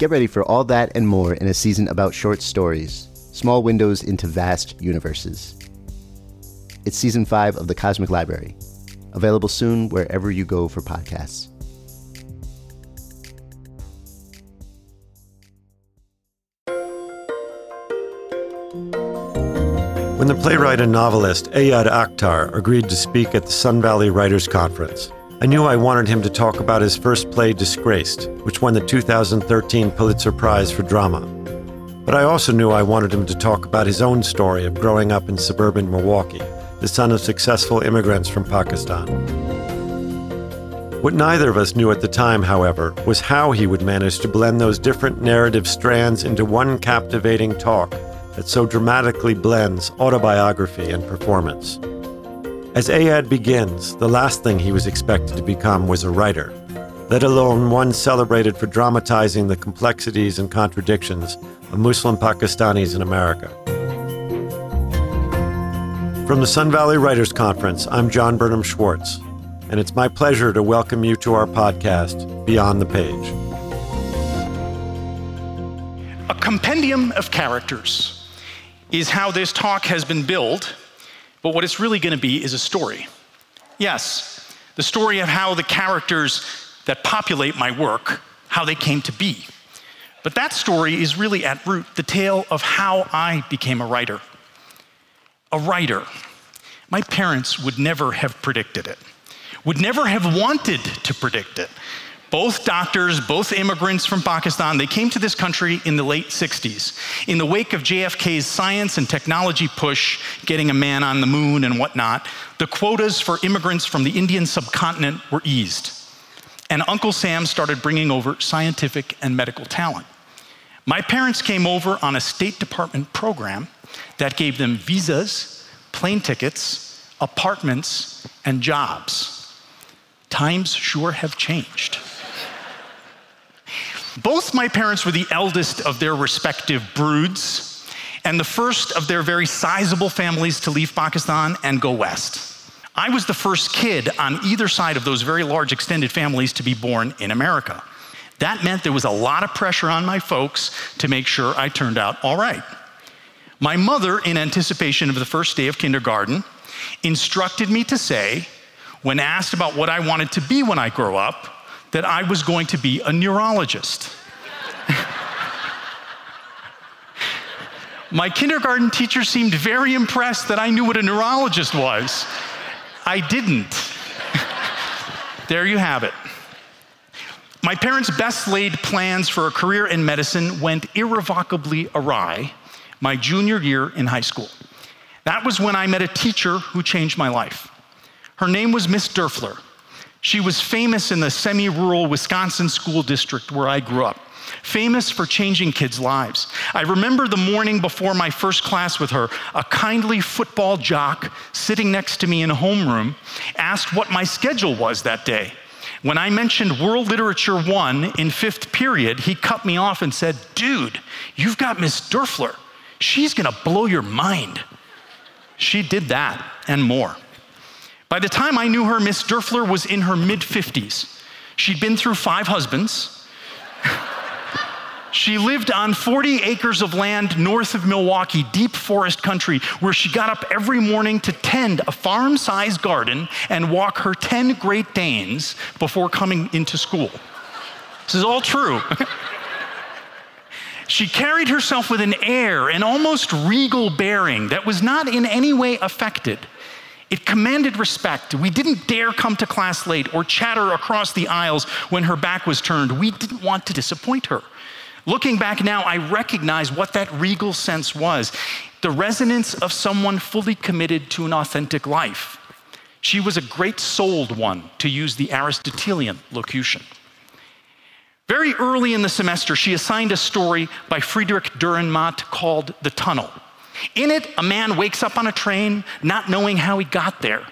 Get ready for all that and more in a season about short stories, small windows into vast universes. It's season five of The Cosmic Library, available soon wherever you go for podcasts. When the playwright and novelist Ayad Akhtar agreed to speak at the Sun Valley Writers Conference, I knew I wanted him to talk about his first play, Disgraced, which won the 2013 Pulitzer Prize for Drama. But I also knew I wanted him to talk about his own story of growing up in suburban Milwaukee, the son of successful immigrants from Pakistan. What neither of us knew at the time, however, was how he would manage to blend those different narrative strands into one captivating talk that so dramatically blends autobiography and performance. As Ayad begins, the last thing he was expected to become was a writer, let alone one celebrated for dramatizing the complexities and contradictions of Muslim Pakistanis in America. From the Sun Valley Writers Conference, I'm John Burnham Schwartz, and it's my pleasure to welcome you to our podcast, Beyond the Page. A compendium of characters is how this talk has been billed, but what it's really going to be is a story. Yes, the story of how the characters that populate my work, how they came to be. But that story is really at root the tale of how I became a writer. A writer. My parents would never have predicted it, would never have wanted to predict it both doctors, both immigrants from Pakistan, they came to this country in the late 60s. In the wake of JFK's science and technology push, getting a man on the moon and whatnot, the quotas for immigrants from the Indian subcontinent were eased. And Uncle Sam started bringing over scientific and medical talent. My parents came over on a State Department program that gave them visas, plane tickets, apartments, and jobs. Times sure have changed. Both my parents were the eldest of their respective broods and the first of their very sizable families to leave Pakistan and go west. I was the first kid on either side of those very large extended families to be born in America. That meant there was a lot of pressure on my folks to make sure I turned out all right. My mother, in anticipation of the first day of kindergarten, instructed me to say, when asked about what I wanted to be when I grow up, that I was going to be a neurologist. My kindergarten teacher seemed very impressed that I knew what a neurologist was. I didn't. there you have it. My parents' best laid plans for a career in medicine went irrevocably awry my junior year in high school. That was when I met a teacher who changed my life. Her name was Miss Derfler. She was famous in the semi rural Wisconsin school district where I grew up, famous for changing kids' lives. I remember the morning before my first class with her, a kindly football jock sitting next to me in a homeroom asked what my schedule was that day. When I mentioned World Literature 1 in fifth period, he cut me off and said, Dude, you've got Miss Derfler. She's gonna blow your mind. She did that and more. By the time I knew her, Miss Derfler was in her mid 50s. She'd been through five husbands. She lived on 40 acres of land north of Milwaukee, deep forest country, where she got up every morning to tend a farm sized garden and walk her 10 Great Danes before coming into school. This is all true. she carried herself with an air, an almost regal bearing that was not in any way affected. It commanded respect. We didn't dare come to class late or chatter across the aisles when her back was turned. We didn't want to disappoint her. Looking back now, I recognize what that regal sense was the resonance of someone fully committed to an authentic life. She was a great souled one, to use the Aristotelian locution. Very early in the semester, she assigned a story by Friedrich Dürrenmatt called The Tunnel. In it, a man wakes up on a train not knowing how he got there.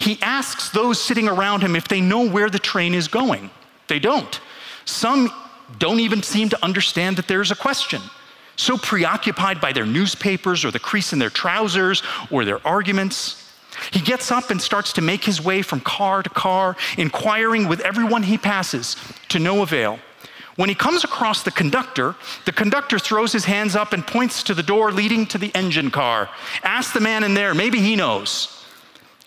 He asks those sitting around him if they know where the train is going. They don't. Some don't even seem to understand that there's a question. So preoccupied by their newspapers or the crease in their trousers or their arguments. He gets up and starts to make his way from car to car, inquiring with everyone he passes to no avail. When he comes across the conductor, the conductor throws his hands up and points to the door leading to the engine car. Ask the man in there, maybe he knows.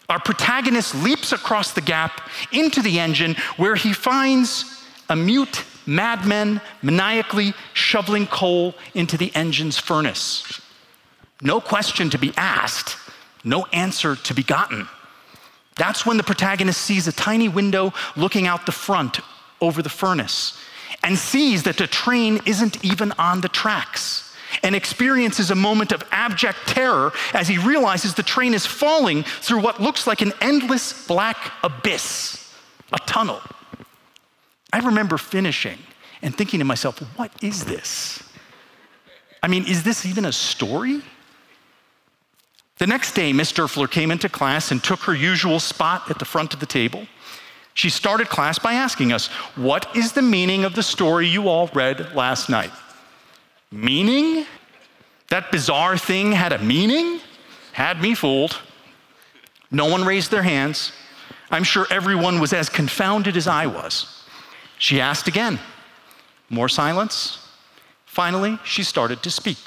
Our protagonist leaps across the gap into the engine where he finds a mute madman maniacally shoveling coal into the engine's furnace. No question to be asked, no answer to be gotten. That's when the protagonist sees a tiny window looking out the front over the furnace and sees that the train isn't even on the tracks and experiences a moment of abject terror as he realizes the train is falling through what looks like an endless black abyss, a tunnel. I remember finishing and thinking to myself, what is this? I mean, is this even a story? The next day, Miss Derfler came into class and took her usual spot at the front of the table. She started class by asking us, What is the meaning of the story you all read last night? Meaning? That bizarre thing had a meaning? Had me fooled. No one raised their hands. I'm sure everyone was as confounded as I was. She asked again. More silence. Finally, she started to speak.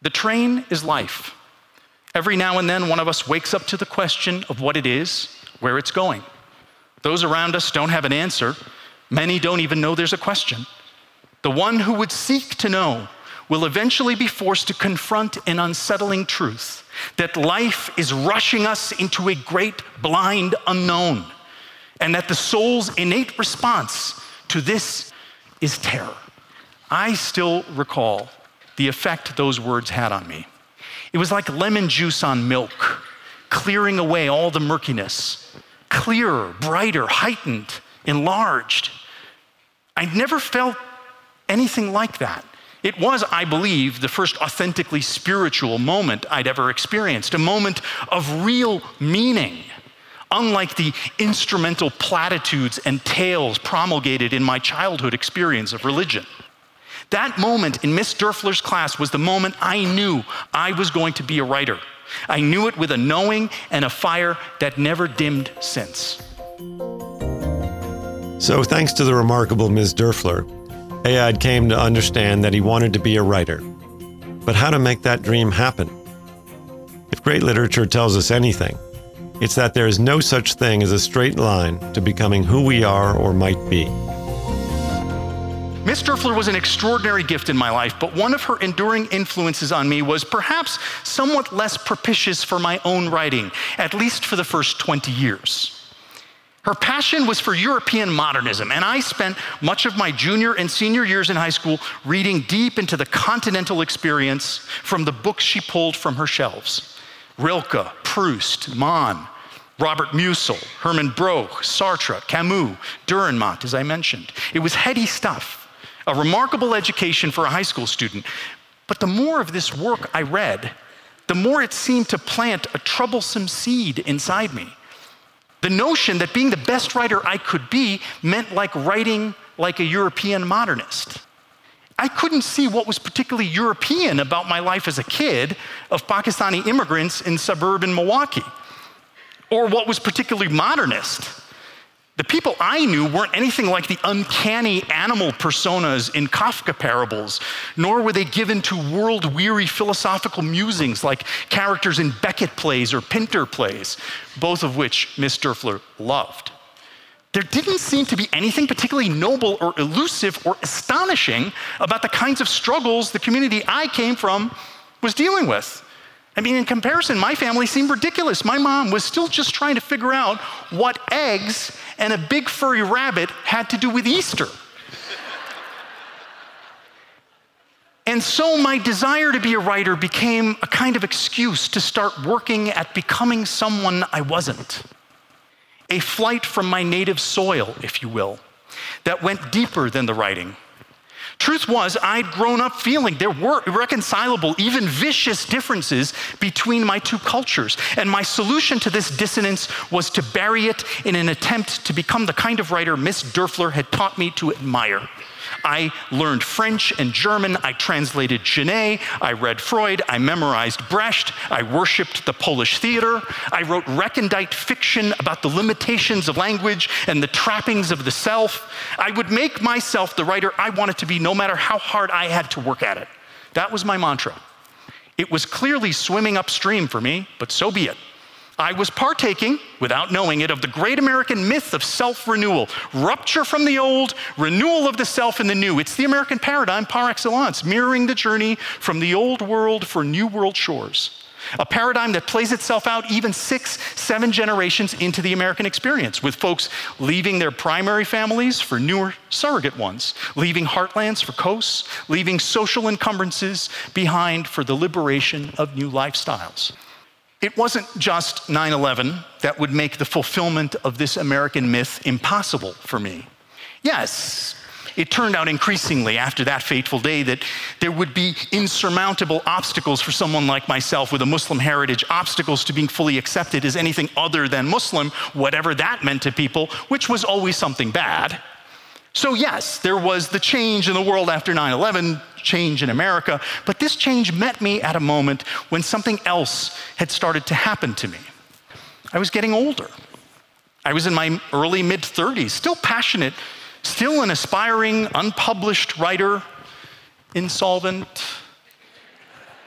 The train is life. Every now and then, one of us wakes up to the question of what it is, where it's going. Those around us don't have an answer. Many don't even know there's a question. The one who would seek to know will eventually be forced to confront an unsettling truth that life is rushing us into a great blind unknown, and that the soul's innate response to this is terror. I still recall the effect those words had on me. It was like lemon juice on milk, clearing away all the murkiness, clearer, brighter, heightened, enlarged. I never felt anything like that. It was, I believe, the first authentically spiritual moment I'd ever experienced, a moment of real meaning unlike the instrumental platitudes and tales promulgated in my childhood experience of religion. That moment in Miss Derfler's class was the moment I knew I was going to be a writer. I knew it with a knowing and a fire that never dimmed since. So, thanks to the remarkable Ms. Derfler, Ayad came to understand that he wanted to be a writer. But how to make that dream happen? If great literature tells us anything, it's that there is no such thing as a straight line to becoming who we are or might be. Miss Derfler was an extraordinary gift in my life, but one of her enduring influences on me was perhaps somewhat less propitious for my own writing, at least for the first 20 years. Her passion was for European modernism, and I spent much of my junior and senior years in high school reading deep into the continental experience from the books she pulled from her shelves. Rilke, Proust, Mann, Robert Musil, Hermann Broch, Sartre, Camus, Dürrenmatt, as I mentioned. It was heady stuff, a remarkable education for a high school student. But the more of this work I read, the more it seemed to plant a troublesome seed inside me. The notion that being the best writer I could be meant like writing like a European modernist. I couldn't see what was particularly European about my life as a kid of Pakistani immigrants in suburban Milwaukee, or what was particularly modernist. The people I knew weren't anything like the uncanny animal personas in Kafka parables, nor were they given to world weary philosophical musings like characters in Beckett plays or Pinter plays, both of which Miss Derfler loved. There didn't seem to be anything particularly noble or elusive or astonishing about the kinds of struggles the community I came from was dealing with. I mean, in comparison, my family seemed ridiculous. My mom was still just trying to figure out what eggs and a big furry rabbit had to do with Easter. And so my desire to be a writer became a kind of excuse to start working at becoming someone I wasn't a flight from my native soil, if you will, that went deeper than the writing. Truth was, I'd grown up feeling there were irreconcilable, even vicious differences between my two cultures. And my solution to this dissonance was to bury it in an attempt to become the kind of writer Miss Derfler had taught me to admire. I learned French and German. I translated Genet. I read Freud. I memorized Brecht. I worshiped the Polish theater. I wrote recondite fiction about the limitations of language and the trappings of the self. I would make myself the writer I wanted to be no matter how hard I had to work at it. That was my mantra. It was clearly swimming upstream for me, but so be it. I was partaking, without knowing it, of the great American myth of self renewal rupture from the old, renewal of the self in the new. It's the American paradigm par excellence, mirroring the journey from the old world for new world shores. A paradigm that plays itself out even six, seven generations into the American experience, with folks leaving their primary families for newer surrogate ones, leaving heartlands for coasts, leaving social encumbrances behind for the liberation of new lifestyles. It wasn't just 9 11 that would make the fulfillment of this American myth impossible for me. Yes, it turned out increasingly after that fateful day that there would be insurmountable obstacles for someone like myself with a Muslim heritage, obstacles to being fully accepted as anything other than Muslim, whatever that meant to people, which was always something bad. So, yes, there was the change in the world after 9 11, change in America, but this change met me at a moment when something else had started to happen to me. I was getting older. I was in my early mid 30s, still passionate, still an aspiring, unpublished writer, insolvent.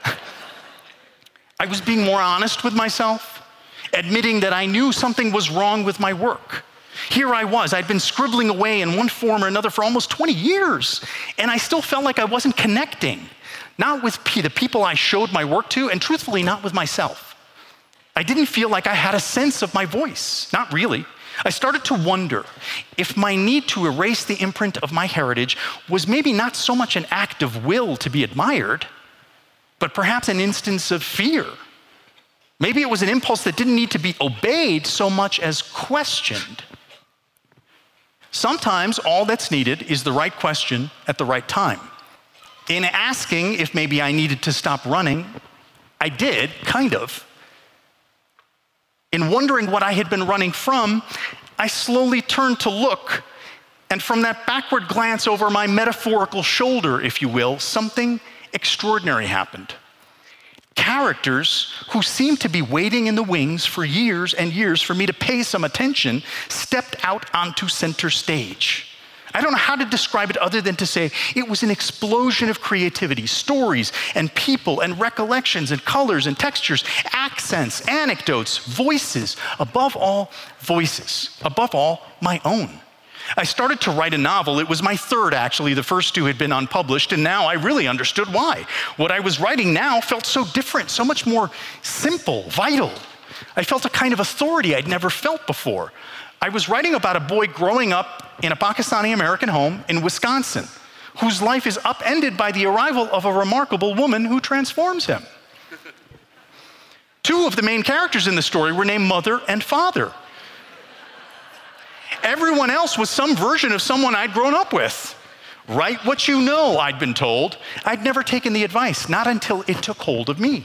I was being more honest with myself, admitting that I knew something was wrong with my work. Here I was, I'd been scribbling away in one form or another for almost 20 years, and I still felt like I wasn't connecting, not with the people I showed my work to, and truthfully, not with myself. I didn't feel like I had a sense of my voice, not really. I started to wonder if my need to erase the imprint of my heritage was maybe not so much an act of will to be admired, but perhaps an instance of fear. Maybe it was an impulse that didn't need to be obeyed so much as questioned. Sometimes all that's needed is the right question at the right time. In asking if maybe I needed to stop running, I did, kind of. In wondering what I had been running from, I slowly turned to look, and from that backward glance over my metaphorical shoulder, if you will, something extraordinary happened characters who seemed to be waiting in the wings for years and years for me to pay some attention stepped out onto center stage. I don't know how to describe it other than to say it was an explosion of creativity, stories and people and recollections and colors and textures, accents, anecdotes, voices, above all, voices, above all, my own. I started to write a novel. It was my third, actually. The first two had been unpublished, and now I really understood why. What I was writing now felt so different, so much more simple, vital. I felt a kind of authority I'd never felt before. I was writing about a boy growing up in a Pakistani American home in Wisconsin, whose life is upended by the arrival of a remarkable woman who transforms him. Two of the main characters in the story were named Mother and Father. Everyone else was some version of someone I'd grown up with. Write what you know, I'd been told. I'd never taken the advice, not until it took hold of me.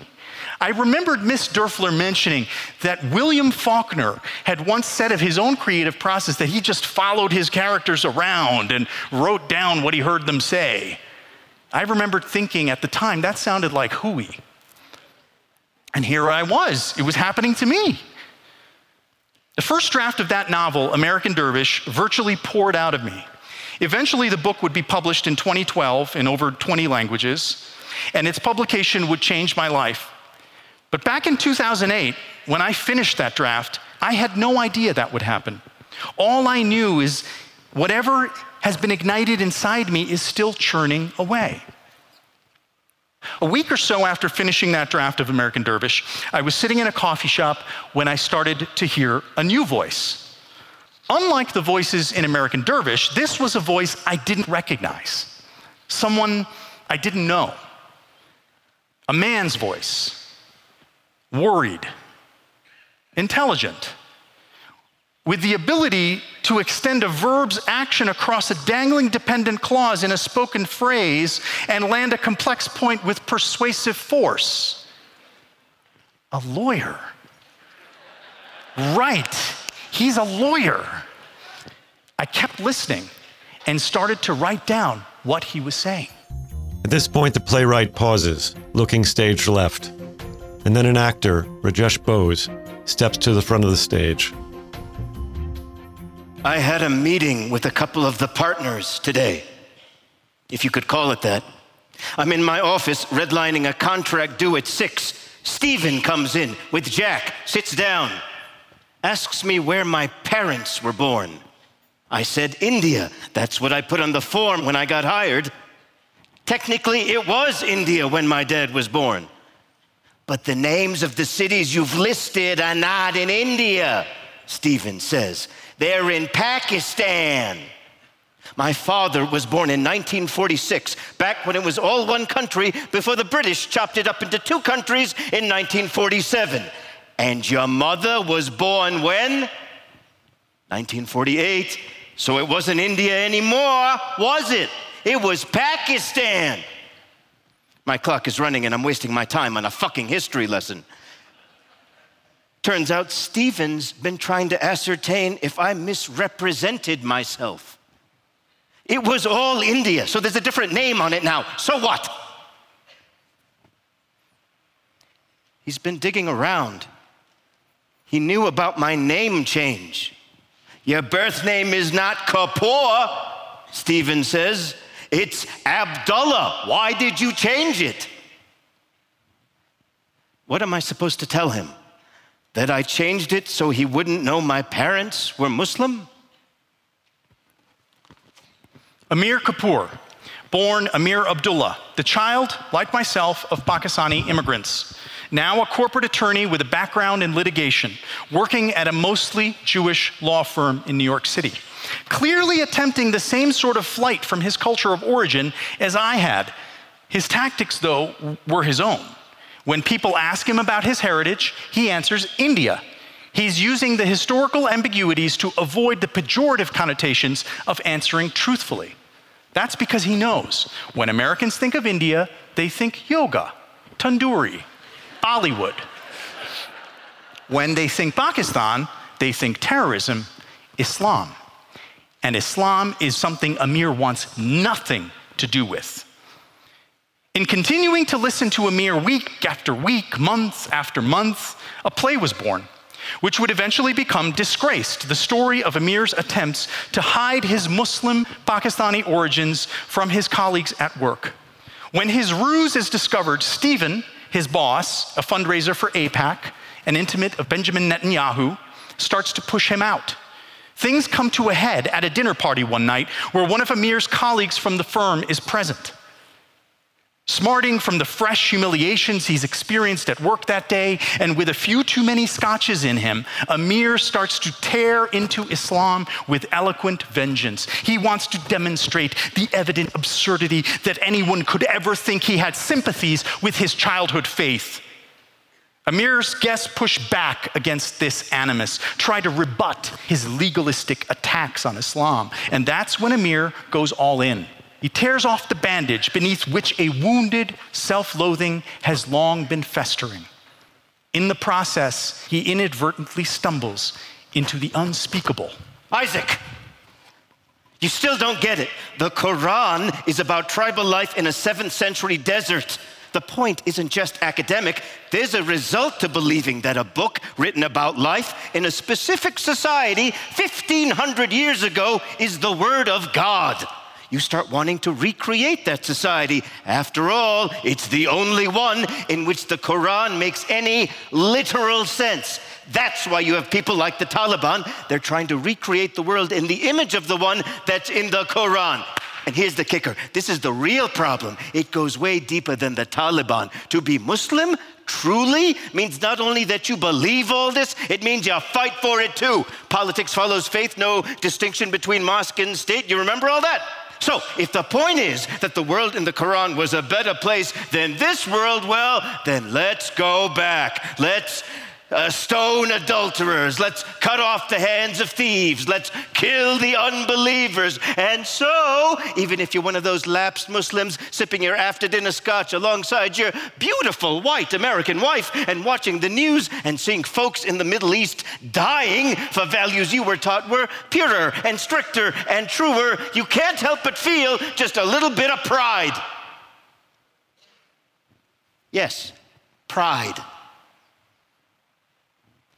I remembered Miss Derfler mentioning that William Faulkner had once said of his own creative process that he just followed his characters around and wrote down what he heard them say. I remember thinking at the time that sounded like hooey. And here I was, it was happening to me. The first draft of that novel, American Dervish, virtually poured out of me. Eventually, the book would be published in 2012 in over 20 languages, and its publication would change my life. But back in 2008, when I finished that draft, I had no idea that would happen. All I knew is whatever has been ignited inside me is still churning away. A week or so after finishing that draft of American Dervish, I was sitting in a coffee shop when I started to hear a new voice. Unlike the voices in American Dervish, this was a voice I didn't recognize, someone I didn't know. A man's voice, worried, intelligent, with the ability to extend a verb's action across a dangling dependent clause in a spoken phrase and land a complex point with persuasive force. A lawyer. Right, he's a lawyer. I kept listening and started to write down what he was saying. At this point, the playwright pauses, looking stage left. And then an actor, Rajesh Bose, steps to the front of the stage. I had a meeting with a couple of the partners today, if you could call it that. I'm in my office redlining a contract due at six. Stephen comes in with Jack, sits down, asks me where my parents were born. I said India. That's what I put on the form when I got hired. Technically, it was India when my dad was born. But the names of the cities you've listed are not in India, Stephen says. They're in Pakistan. My father was born in 1946, back when it was all one country before the British chopped it up into two countries in 1947. And your mother was born when? 1948. So it wasn't India anymore, was it? It was Pakistan. My clock is running and I'm wasting my time on a fucking history lesson. Turns out Stephen's been trying to ascertain if I misrepresented myself. It was all India, so there's a different name on it now. So what? He's been digging around. He knew about my name change. Your birth name is not Kapoor, Stephen says. It's Abdullah. Why did you change it? What am I supposed to tell him? That I changed it so he wouldn't know my parents were Muslim? Amir Kapoor, born Amir Abdullah, the child, like myself, of Pakistani immigrants. Now a corporate attorney with a background in litigation, working at a mostly Jewish law firm in New York City. Clearly attempting the same sort of flight from his culture of origin as I had. His tactics, though, were his own. When people ask him about his heritage, he answers India. He's using the historical ambiguities to avoid the pejorative connotations of answering truthfully. That's because he knows when Americans think of India, they think yoga, tandoori, Bollywood. When they think Pakistan, they think terrorism, Islam. And Islam is something Amir wants nothing to do with. In continuing to listen to Amir week after week, month after month, a play was born, which would eventually become Disgraced, the story of Amir's attempts to hide his Muslim Pakistani origins from his colleagues at work. When his ruse is discovered, Stephen, his boss, a fundraiser for AIPAC, an intimate of Benjamin Netanyahu, starts to push him out. Things come to a head at a dinner party one night where one of Amir's colleagues from the firm is present. Smarting from the fresh humiliations he's experienced at work that day, and with a few too many scotches in him, Amir starts to tear into Islam with eloquent vengeance. He wants to demonstrate the evident absurdity that anyone could ever think he had sympathies with his childhood faith. Amir's guests push back against this animus, try to rebut his legalistic attacks on Islam, and that's when Amir goes all in. He tears off the bandage beneath which a wounded self loathing has long been festering. In the process, he inadvertently stumbles into the unspeakable. Isaac, You still don't get it. The Quran is about tribal life in a 7th century desert. The point isn't just academic, there's a result to believing that a book written about life in a specific society 1500 years ago is the Word of God. You start wanting to recreate that society. After all, it's the only one in which the Quran makes any literal sense. That's why you have people like the Taliban. They're trying to recreate the world in the image of the one that's in the Quran. And here's the kicker this is the real problem. It goes way deeper than the Taliban. To be Muslim truly means not only that you believe all this, it means you fight for it too. Politics follows faith, no distinction between mosque and state. You remember all that? So, if the point is that the world in the Quran was a better place than this world, well, then let's go back. Let's uh, stone adulterers. Let's cut off the hands of thieves. Let's kill the unbelievers. And so, even if you're one of those lapsed Muslims sipping your after dinner scotch alongside your beautiful white American wife and watching the news and seeing folks in the Middle East dying for values you were taught were purer and stricter and truer, you can't help but feel just a little bit of pride. Yes, pride.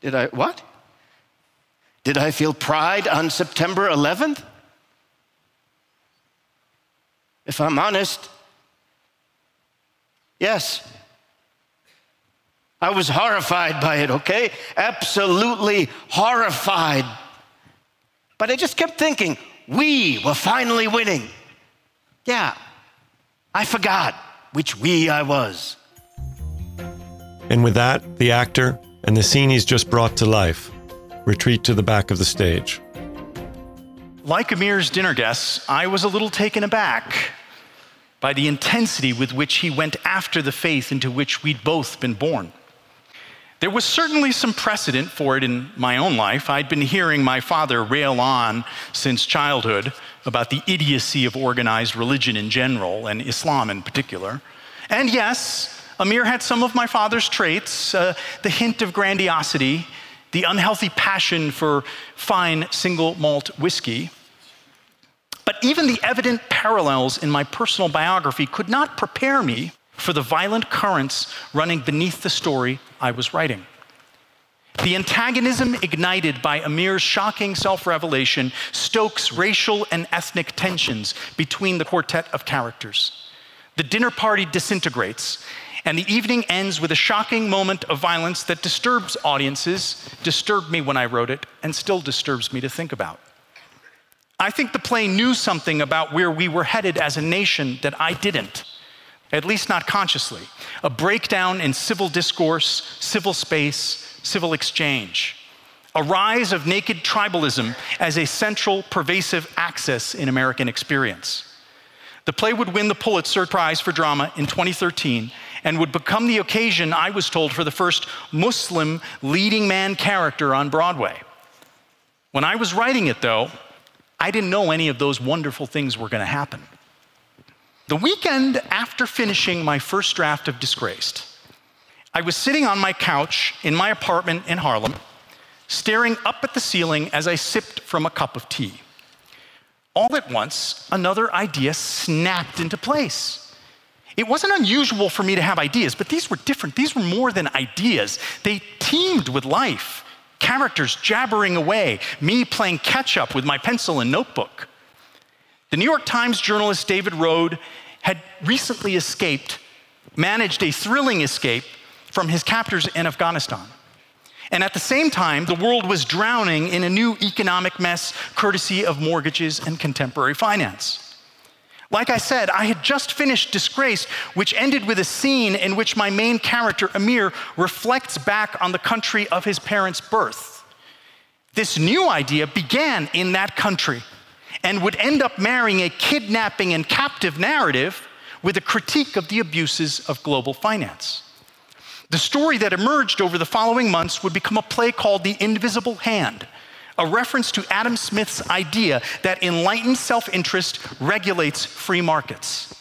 Did I, what? Did I feel pride on September 11th? If I'm honest, yes. I was horrified by it, okay? Absolutely horrified. But I just kept thinking, we were finally winning. Yeah, I forgot which we I was. And with that, the actor and the scene he's just brought to life retreat to the back of the stage. Like Amir's dinner guests, I was a little taken aback by the intensity with which he went after the faith into which we'd both been born. There was certainly some precedent for it in my own life. I'd been hearing my father rail on since childhood about the idiocy of organized religion in general and Islam in particular. And yes, Amir had some of my father's traits uh, the hint of grandiosity, the unhealthy passion for fine single malt whiskey. But even the evident parallels in my personal biography could not prepare me for the violent currents running beneath the story I was writing. The antagonism ignited by Amir's shocking self revelation stokes racial and ethnic tensions between the quartet of characters. The dinner party disintegrates, and the evening ends with a shocking moment of violence that disturbs audiences, disturbed me when I wrote it, and still disturbs me to think about. I think the play knew something about where we were headed as a nation that I didn't, at least not consciously. A breakdown in civil discourse, civil space, civil exchange. A rise of naked tribalism as a central, pervasive axis in American experience. The play would win the Pulitzer Prize for Drama in 2013 and would become the occasion, I was told, for the first Muslim leading man character on Broadway. When I was writing it, though, I didn't know any of those wonderful things were going to happen. The weekend after finishing my first draft of Disgraced, I was sitting on my couch in my apartment in Harlem, staring up at the ceiling as I sipped from a cup of tea. All at once, another idea snapped into place. It wasn't unusual for me to have ideas, but these were different. These were more than ideas, they teemed with life. Characters jabbering away, me playing catch up with my pencil and notebook. The New York Times journalist David Rohde had recently escaped, managed a thrilling escape from his captors in Afghanistan. And at the same time, the world was drowning in a new economic mess courtesy of mortgages and contemporary finance. Like I said, I had just finished Disgraced, which ended with a scene in which my main character, Amir, reflects back on the country of his parents' birth. This new idea began in that country and would end up marrying a kidnapping and captive narrative with a critique of the abuses of global finance. The story that emerged over the following months would become a play called The Invisible Hand a reference to Adam Smith's idea that enlightened self interest regulates free markets.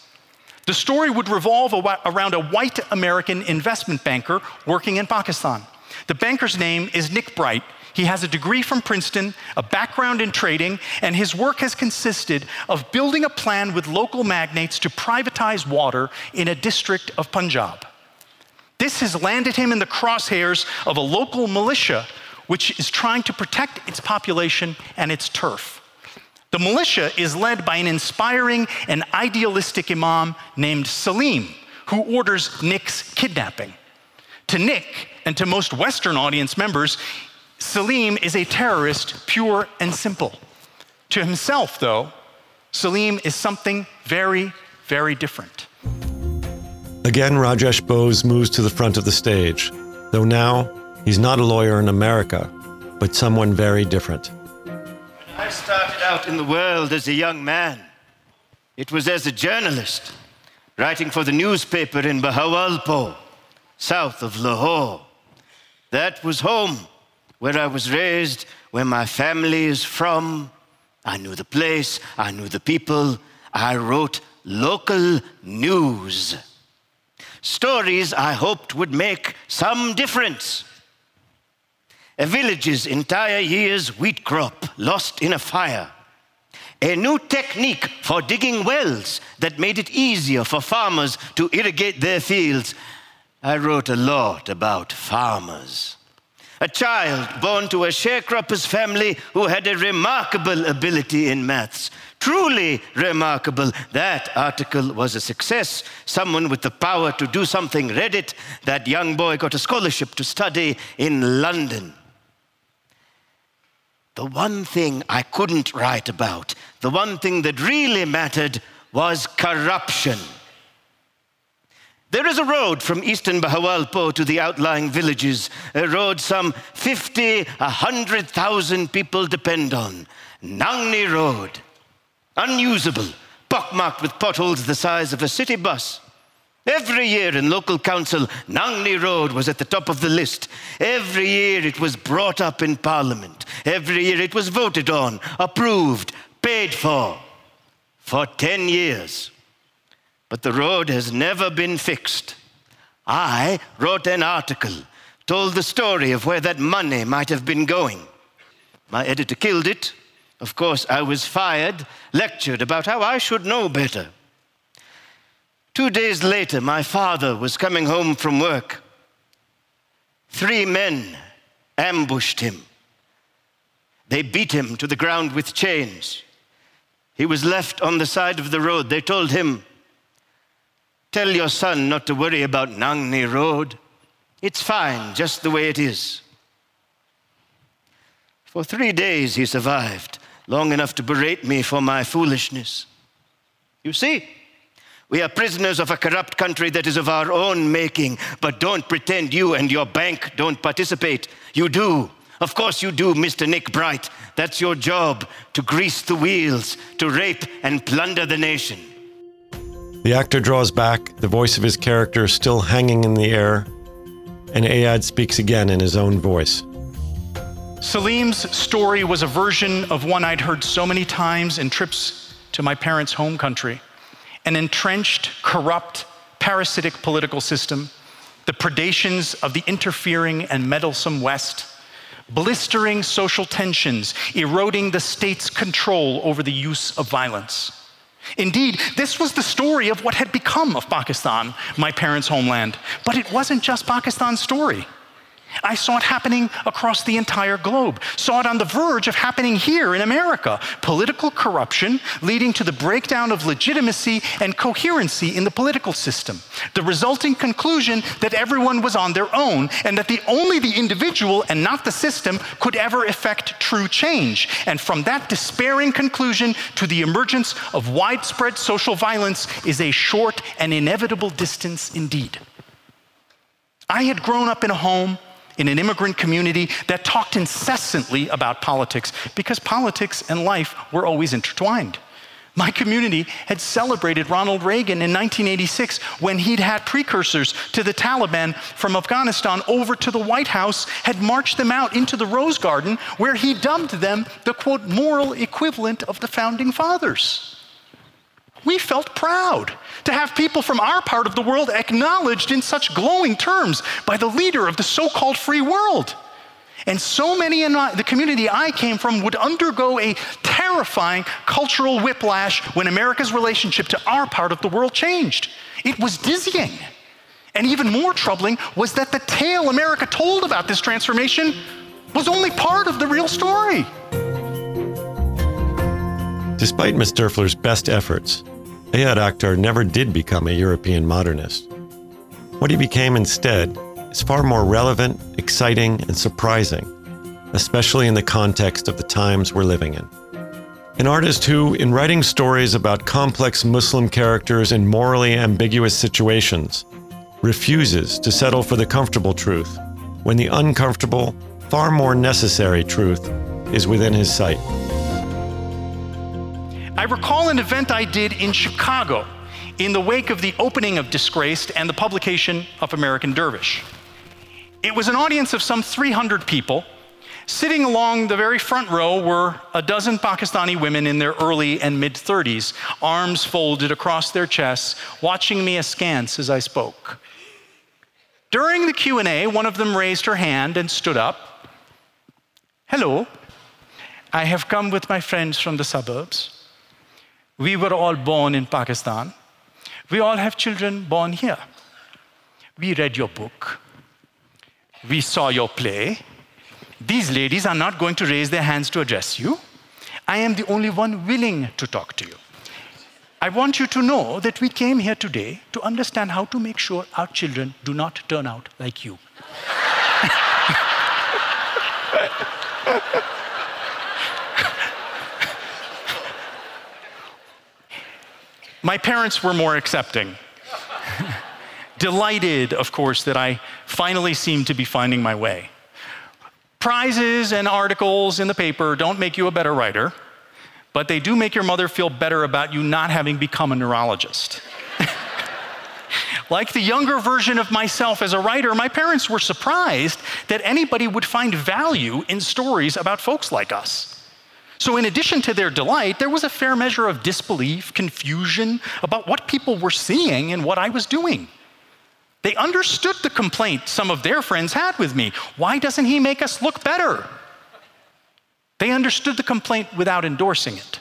The story would revolve around a white American investment banker working in Pakistan. The banker's name is Nick Bright. He has a degree from Princeton, a background in trading, and his work has consisted of building a plan with local magnates to privatize water in a district of Punjab. This has landed him in the crosshairs of a local militia which is trying to protect its population and its turf. The militia is led by an inspiring and idealistic imam named Salim, who orders Nick's kidnapping. To Nick and to most Western audience members, Salim is a terrorist, pure and simple. To himself, though, Salim is something very, very different. Again, Rajesh Bose moves to the front of the stage, though now he's not a lawyer in America, but someone very different. When I started out in the world as a young man. It was as a journalist, writing for the newspaper in Bahawalpur, south of Lahore. That was home, where I was raised, where my family is from. I knew the place, I knew the people. I wrote local news. Stories I hoped would make some difference. A village's entire year's wheat crop lost in a fire. A new technique for digging wells that made it easier for farmers to irrigate their fields. I wrote a lot about farmers. A child born to a sharecropper's family who had a remarkable ability in maths. Truly remarkable. That article was a success. Someone with the power to do something read it. That young boy got a scholarship to study in London. The one thing I couldn't write about, the one thing that really mattered, was corruption. There is a road from eastern Bahawalpur to the outlying villages, a road some 50, 100,000 people depend on. Nangni Road. Unusable, pockmarked with potholes the size of a city bus. Every year in local council, Nangni Road was at the top of the list. Every year it was brought up in parliament. Every year it was voted on, approved, paid for. For 10 years but the road has never been fixed. I wrote an article, told the story of where that money might have been going. My editor killed it. Of course, I was fired, lectured about how I should know better. Two days later, my father was coming home from work. Three men ambushed him. They beat him to the ground with chains. He was left on the side of the road. They told him, Tell your son not to worry about Nangni Road. It's fine just the way it is. For three days he survived, long enough to berate me for my foolishness. You see, we are prisoners of a corrupt country that is of our own making, but don't pretend you and your bank don't participate. You do. Of course you do, Mr. Nick Bright. That's your job to grease the wheels, to rape and plunder the nation. The actor draws back, the voice of his character still hanging in the air, and Ayad speaks again in his own voice. Salim's story was a version of one I'd heard so many times in trips to my parents' home country an entrenched, corrupt, parasitic political system, the predations of the interfering and meddlesome West, blistering social tensions, eroding the state's control over the use of violence. Indeed, this was the story of what had become of Pakistan, my parents' homeland. But it wasn't just Pakistan's story. I saw it happening across the entire globe, saw it on the verge of happening here in America. Political corruption leading to the breakdown of legitimacy and coherency in the political system. The resulting conclusion that everyone was on their own and that the, only the individual and not the system could ever effect true change. And from that despairing conclusion to the emergence of widespread social violence is a short and inevitable distance indeed. I had grown up in a home in an immigrant community that talked incessantly about politics because politics and life were always intertwined. My community had celebrated Ronald Reagan in 1986 when he'd had precursors to the Taliban from Afghanistan over to the White House, had marched them out into the Rose Garden, where he dubbed them the quote, moral equivalent of the founding fathers. We felt proud to have people from our part of the world acknowledged in such glowing terms by the leader of the so called free world. And so many in the community I came from would undergo a terrifying cultural whiplash when America's relationship to our part of the world changed. It was dizzying. And even more troubling was that the tale America told about this transformation was only part of the real story. Despite Miss Derfler's best efforts, Ayad Akhtar never did become a European modernist. What he became instead is far more relevant, exciting, and surprising, especially in the context of the times we're living in. An artist who, in writing stories about complex Muslim characters in morally ambiguous situations, refuses to settle for the comfortable truth when the uncomfortable, far more necessary truth is within his sight. I recall an event I did in Chicago in the wake of the opening of Disgraced and the publication of American Dervish. It was an audience of some 300 people. Sitting along the very front row were a dozen Pakistani women in their early and mid 30s, arms folded across their chests, watching me askance as I spoke. During the Q&A, one of them raised her hand and stood up. "Hello. I have come with my friends from the suburbs. We were all born in Pakistan. We all have children born here. We read your book. We saw your play. These ladies are not going to raise their hands to address you. I am the only one willing to talk to you. I want you to know that we came here today to understand how to make sure our children do not turn out like you. My parents were more accepting. Delighted, of course, that I finally seemed to be finding my way. Prizes and articles in the paper don't make you a better writer, but they do make your mother feel better about you not having become a neurologist. like the younger version of myself as a writer, my parents were surprised that anybody would find value in stories about folks like us. So, in addition to their delight, there was a fair measure of disbelief, confusion about what people were seeing and what I was doing. They understood the complaint some of their friends had with me. Why doesn't he make us look better? They understood the complaint without endorsing it.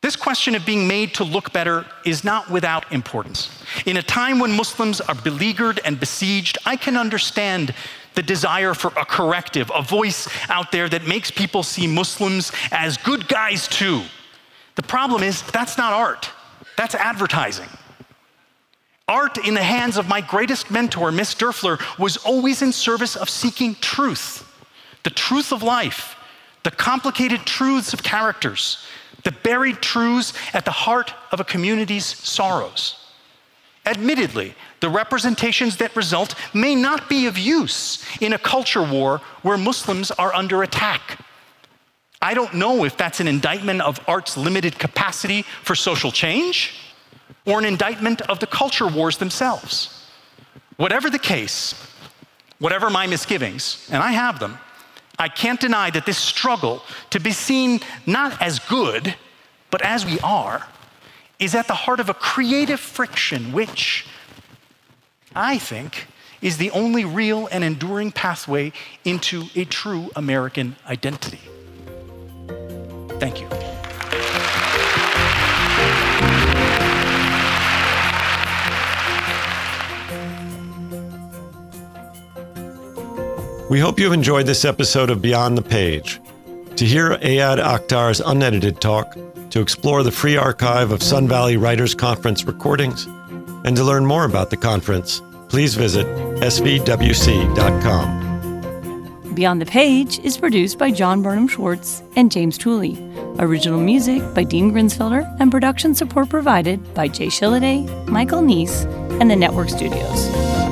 This question of being made to look better is not without importance. In a time when Muslims are beleaguered and besieged, I can understand the desire for a corrective, a voice out there that makes people see Muslims as good guys too. The problem is, that's not art, that's advertising. Art in the hands of my greatest mentor, Miss Derfler, was always in service of seeking truth, the truth of life, the complicated truths of characters, the buried truths at the heart of a community's sorrows. Admittedly, the representations that result may not be of use in a culture war where Muslims are under attack. I don't know if that's an indictment of art's limited capacity for social change or an indictment of the culture wars themselves. Whatever the case, whatever my misgivings, and I have them, I can't deny that this struggle to be seen not as good, but as we are, is at the heart of a creative friction which, I think, is the only real and enduring pathway into a true American identity. Thank you. We hope you've enjoyed this episode of Beyond the Page. To hear Ayad Akhtar's unedited talk, to explore the free archive of Sun Valley Writers Conference recordings, and to learn more about the conference, please visit svwc.com. Beyond the Page is produced by John Burnham Schwartz and James Tooley. Original music by Dean Grinsfelder and production support provided by Jay Shilliday, Michael Neese, and the Network Studios.